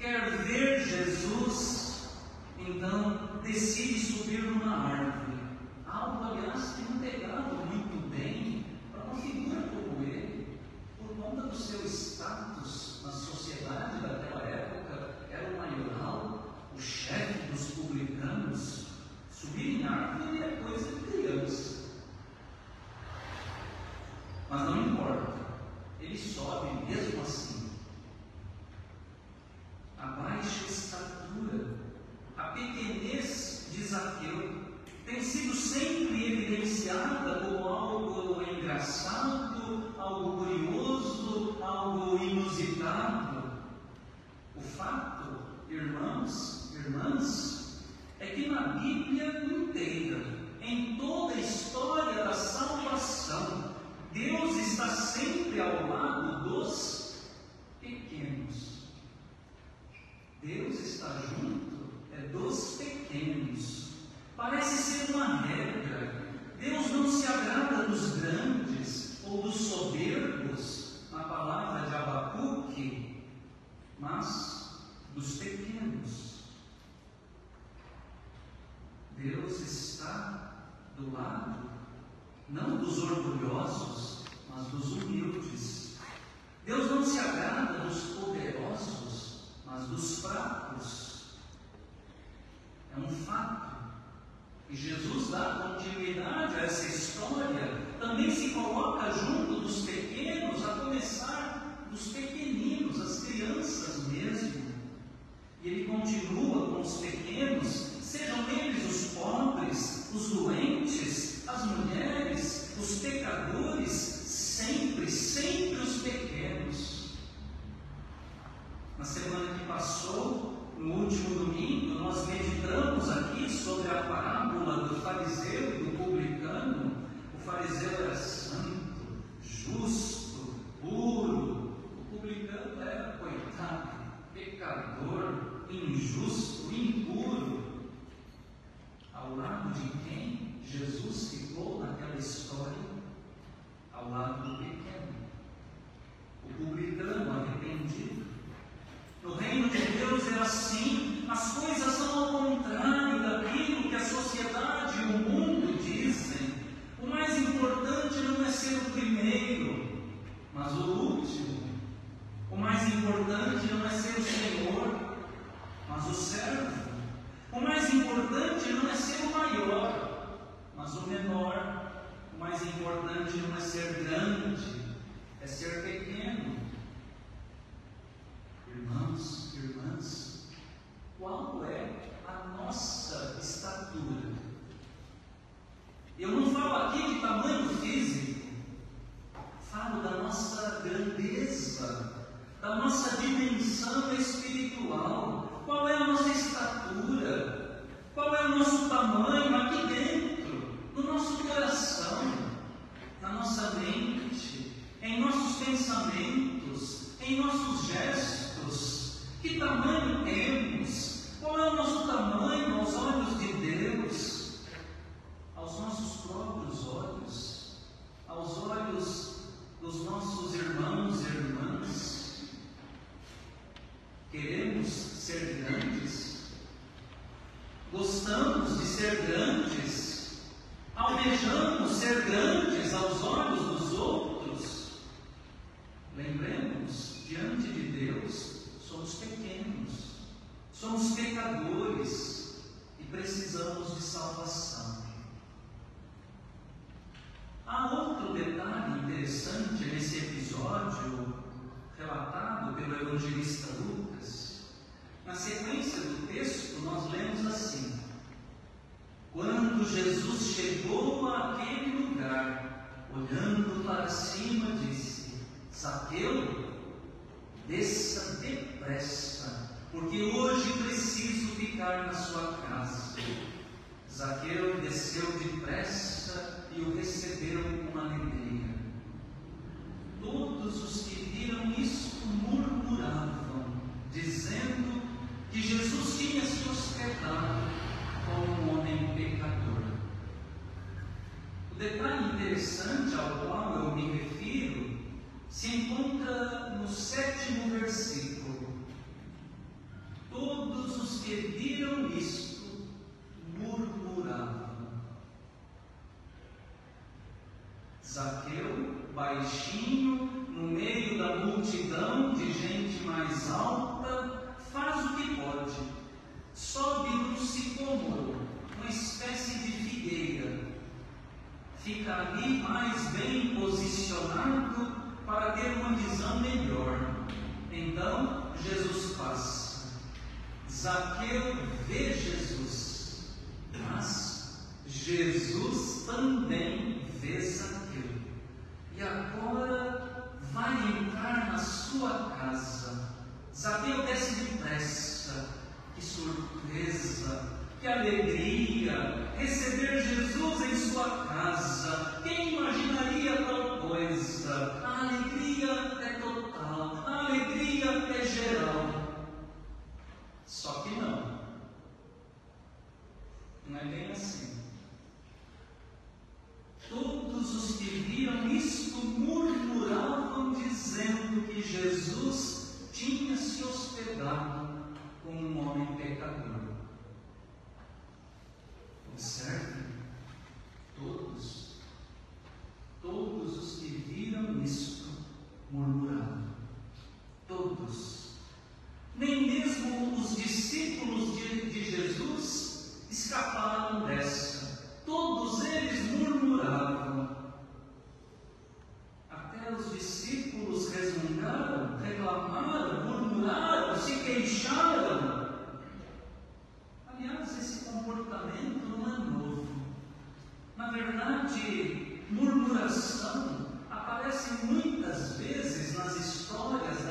Quer ver Jesus, então decide subir numa árvore. Algo, aliás, que não pegava mente, em nossos pensamentos, em nossos gestos? Que tamanho temos? Qual é o nosso tamanho aos olhos de Deus? Aos nossos próprios olhos? Aos olhos dos nossos irmãos e irmãs? Queremos ser grandes? Gostamos de ser grandes? Almejamos ser grandes aos olhos dos outros? Lembremos, diante de Deus, somos pequenos, somos pecadores e precisamos de salvação. Há outro detalhe interessante nesse episódio relatado pelo evangelista Lucas. Na sequência do texto, nós lemos Quando Jesus chegou àquele lugar, olhando para cima, disse: Saqueu, desça depressa, porque hoje preciso ficar na sua casa. Zaqueu desceu depressa e o receberam com alegria. Todos os que viram isto murmuravam, dizendo que Jesus tinha se hospedado como um homem pecador. O detalhe interessante ao qual eu me refiro se encontra no sétimo versículo. Todos os que viram isto murmuravam. Zaqueu, baixinho, no meio da multidão de gente mais alta, faz o que pode. Sobe no sicômoro, uma espécie de figueira. Fica ali mais bem posicionado para ter uma visão melhor. Então Jesus passa. Zaqueu vê Jesus, mas Jesus também vê Zaqueu. E agora vai entrar na sua casa. Zaqueu desce depressa. Que surpresa, que alegria receber Jesus em sua casa. Quem imaginaria tal coisa? Comportamento não é novo. Na verdade, murmuração aparece muitas vezes nas histórias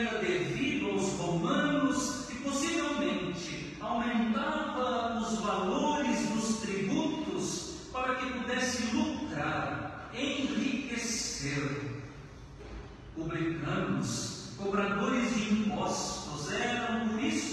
era devido aos romanos e possivelmente aumentava os valores dos tributos para que pudesse lucrar, enriquecer. Publicanos, cobradores de impostos, eram por isso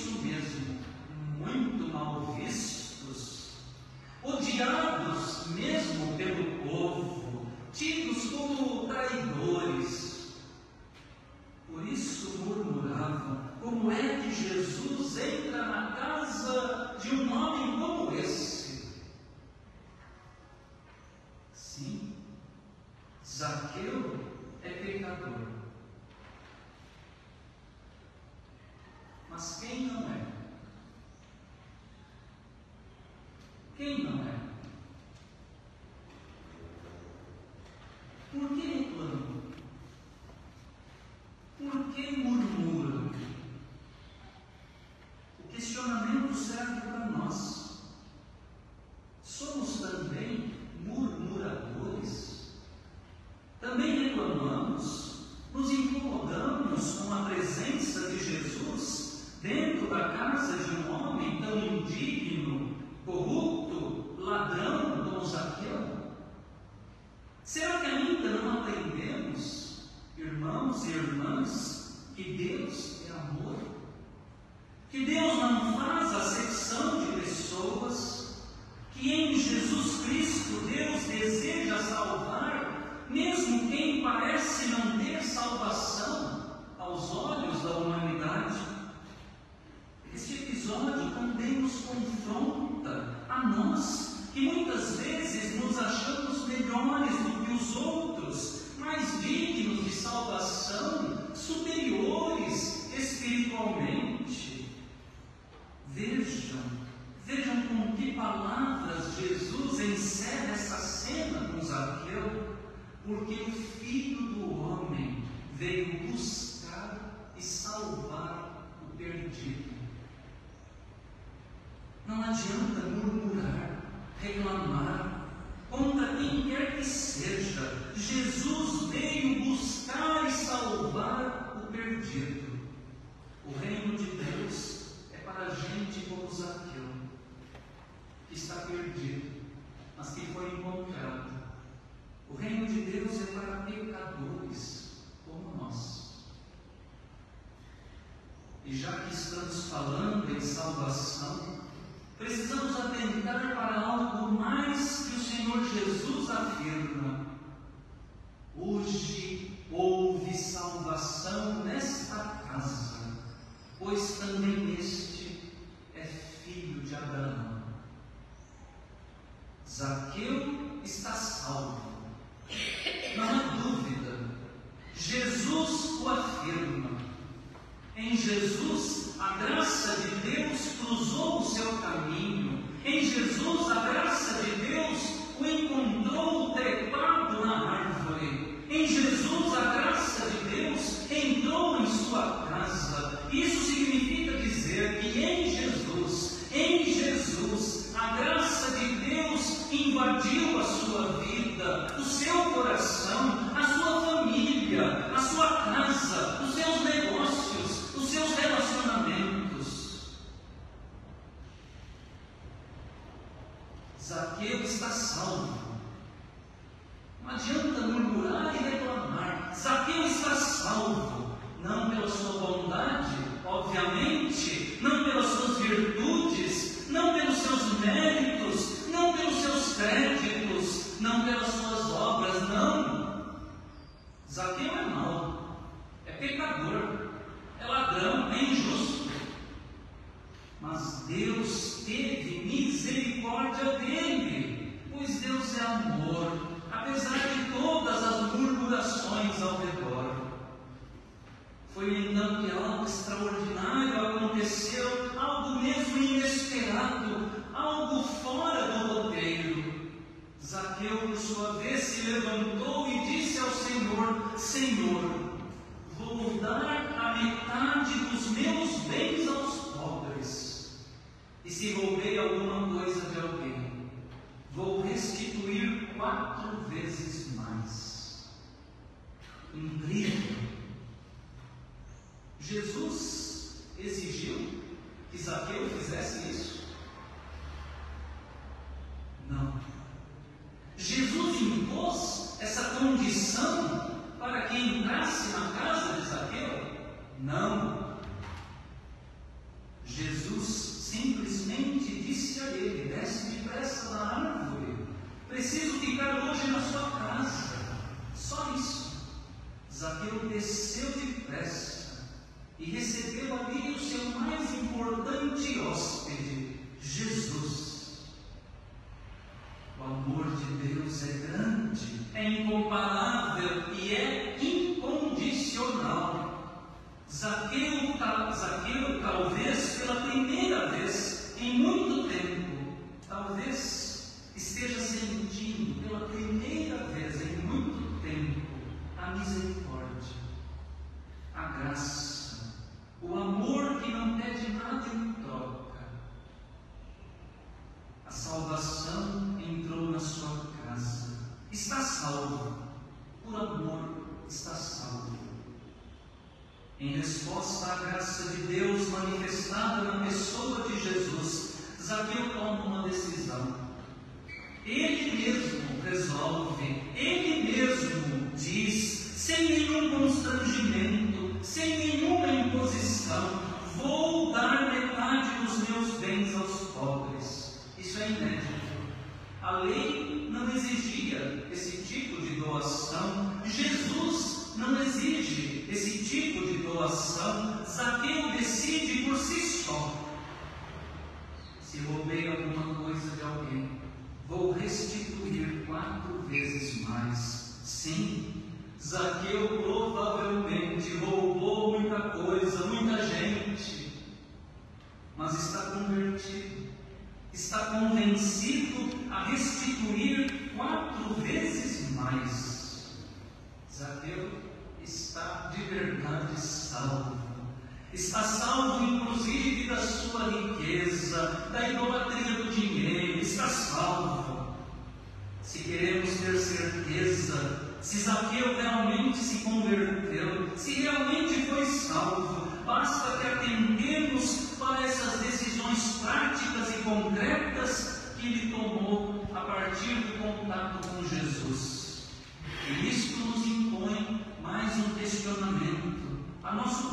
Quem não é? they estamos falando em salvação, precisamos atentar para algo mais que o Senhor Jesus afirma. pecador, é ladrão, é injusto. Mas Deus teve misericórdia dele, pois Deus é amor, apesar de todas as murmurações ao redor. Foi então que algo extraordinário aconteceu, algo mesmo inesperado, algo fora do roteiro. Zaqueu, por sua vez, se levantou e disse ao Senhor: Senhor, vou dar a metade dos meus bens aos pobres. E se roubei alguma coisa de alguém, vou restituir quatro vezes mais. Incrível! Jesus exigiu que Zaqueu fizesse isso? Não. Jesus impôs essa condição para quem nasce na casa de Zaqueu? Não, misericórdia, a graça.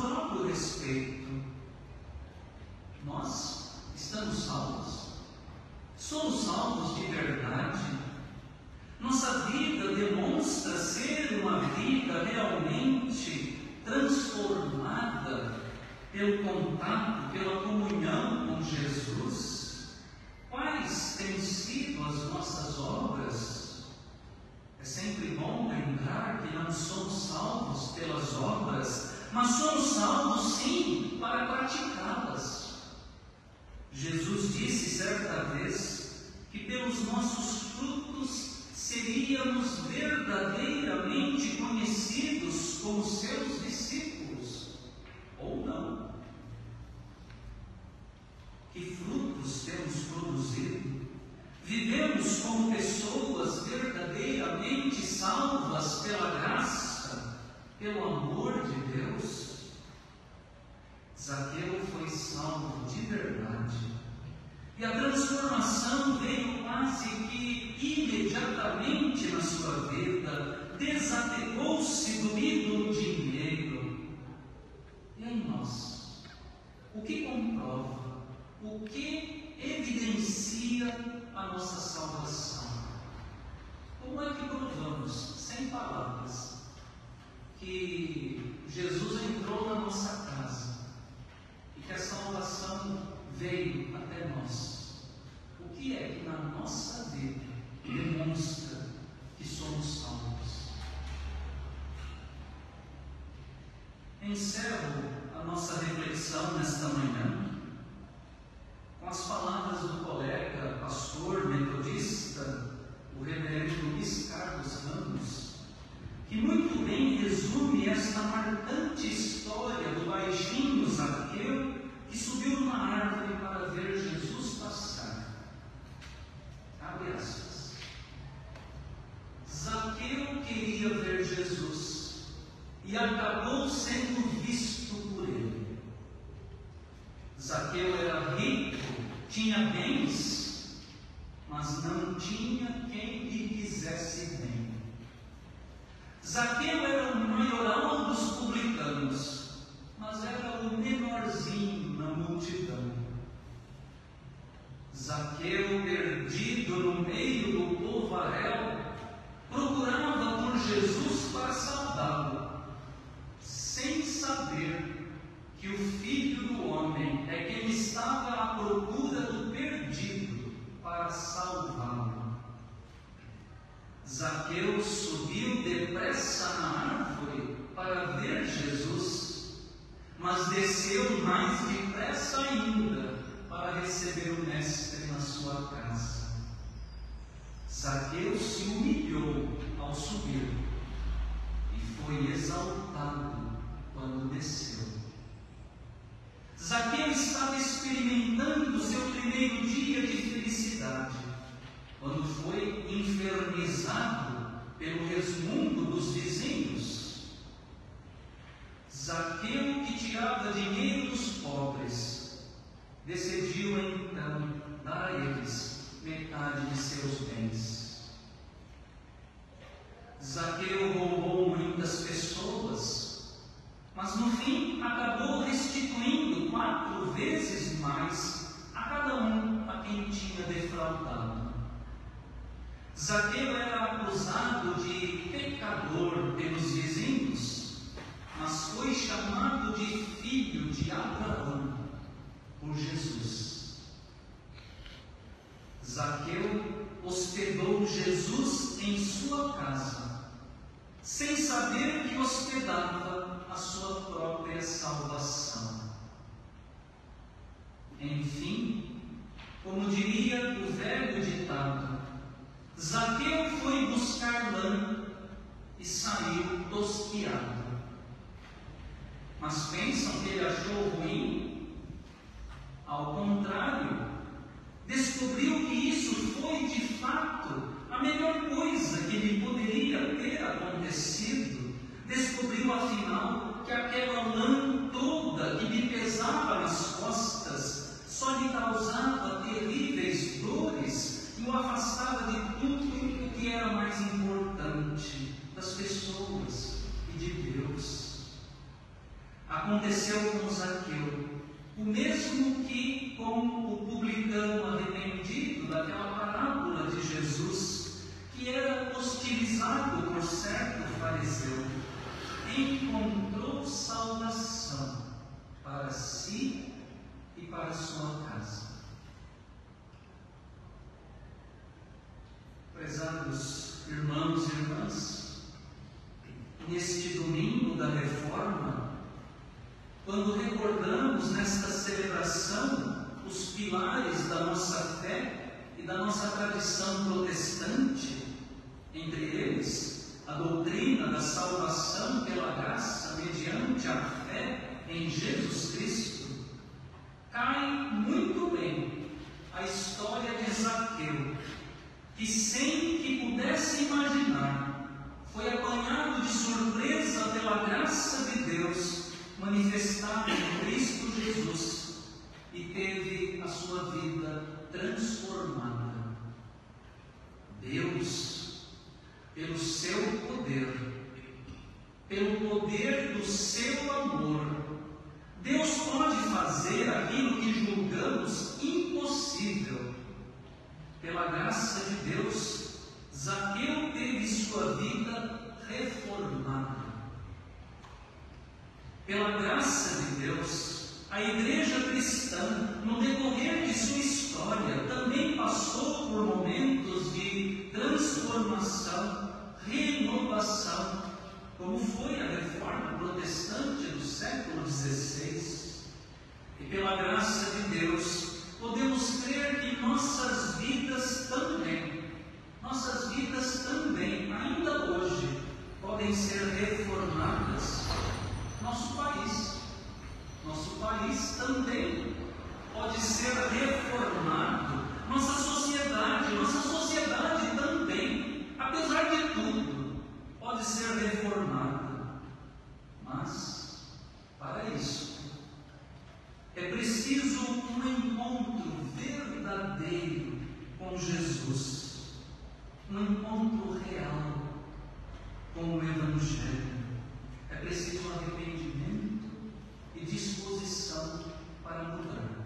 amplo respeito. Nós estamos salvos. Somos salvos de verdade. Nossa vida demonstra ser uma vida realmente transformada pelo contato, pela comunhão com Jesus. Quais têm sido as nossas obras? É sempre bom lembrar que não somos salvos pelas obras mas somos salvos sim para praticá-las. Jesus disse certa vez que pelos nossos frutos seríamos verdadeiramente conhecidos como seus encerro a nossa reflexão nesta melhorão dos publicanos, mas era o menorzinho na multidão. Zaqueu, perdido no meio do povo arrel, procurava por Jesus para salvá-lo. Primeiro dia de felicidade, quando foi infernizado pelo resmungo dos vizinhos. Zaqueu, que tirava dinheiro dos pobres, decidiu então dar a eles metade de seus bens. Zaqueu roubou muitas pessoas, mas no fim acabou restituindo quatro vezes mais cada um a quem tinha defraudado. Zaqueu era acusado de pecador pelos vizinhos, mas foi chamado de filho de Abraão por Jesus. Zaqueu hospedou Jesus em sua casa, sem saber que hospedava a sua própria salvação. Diria o velho ditado, Zaqueu foi buscar lã e saiu tosquiado. Mas pensam que ele achou ruim? Ao contrário, descobriu que isso foi de fato a melhor coisa que lhe poderia ter acontecido. Descobriu afinal que aquela lã toda que lhe pesava nas costas só lhe causava dores e o afastava de tudo o que era mais importante, das pessoas e de Deus. Aconteceu com Zaqueu, o mesmo que com o publicano arrependido daquela parábola de Jesus, que era hostilizado por certo fariseu, encontrou salvação para si e para sua casa. Prezados irmãos e irmãs, neste domingo da reforma, quando recordamos nesta celebração os pilares da nossa fé e da nossa tradição protestante, entre eles a doutrina da salvação pela graça mediante a fé em Jesus Cristo, cai muito bem a história de Zaqueu, que sem que pudesse imaginar, foi apanhado de surpresa pela graça de Deus manifestada em Cristo Jesus e teve a sua vida transformada. Deus, pelo seu poder, pelo poder do seu amor, Deus pode fazer aquilo que julgamos impossível. Pela graça de Deus, Zaqueu teve sua vida reformada. Pela graça de Deus, a igreja cristã, no decorrer de sua história, também passou por momentos de transformação, renovação, como foi a reforma protestante do século XVI. E pela graça de Deus, podemos crer que nossas vidas também, nossas vidas também, ainda hoje, podem ser reformadas nosso país. Nosso país também pode ser reformado. Nossa sociedade, nossa sociedade também, apesar de tudo, pode ser reformada. Mas, para isso, é preciso um encontro verdadeiro com Jesus, um encontro real com o Evangelho. É preciso arrependimento e disposição para mudar.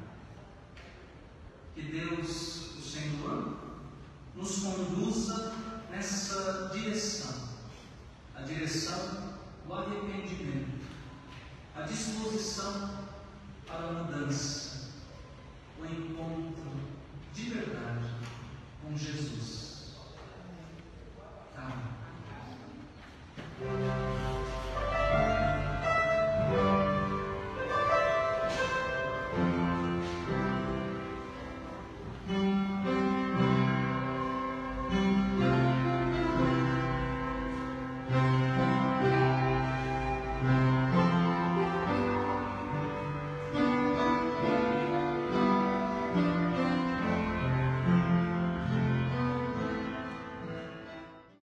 Que Deus, o Senhor, nos conduza nessa direção. A direção do arrependimento, a disposição para a mudança,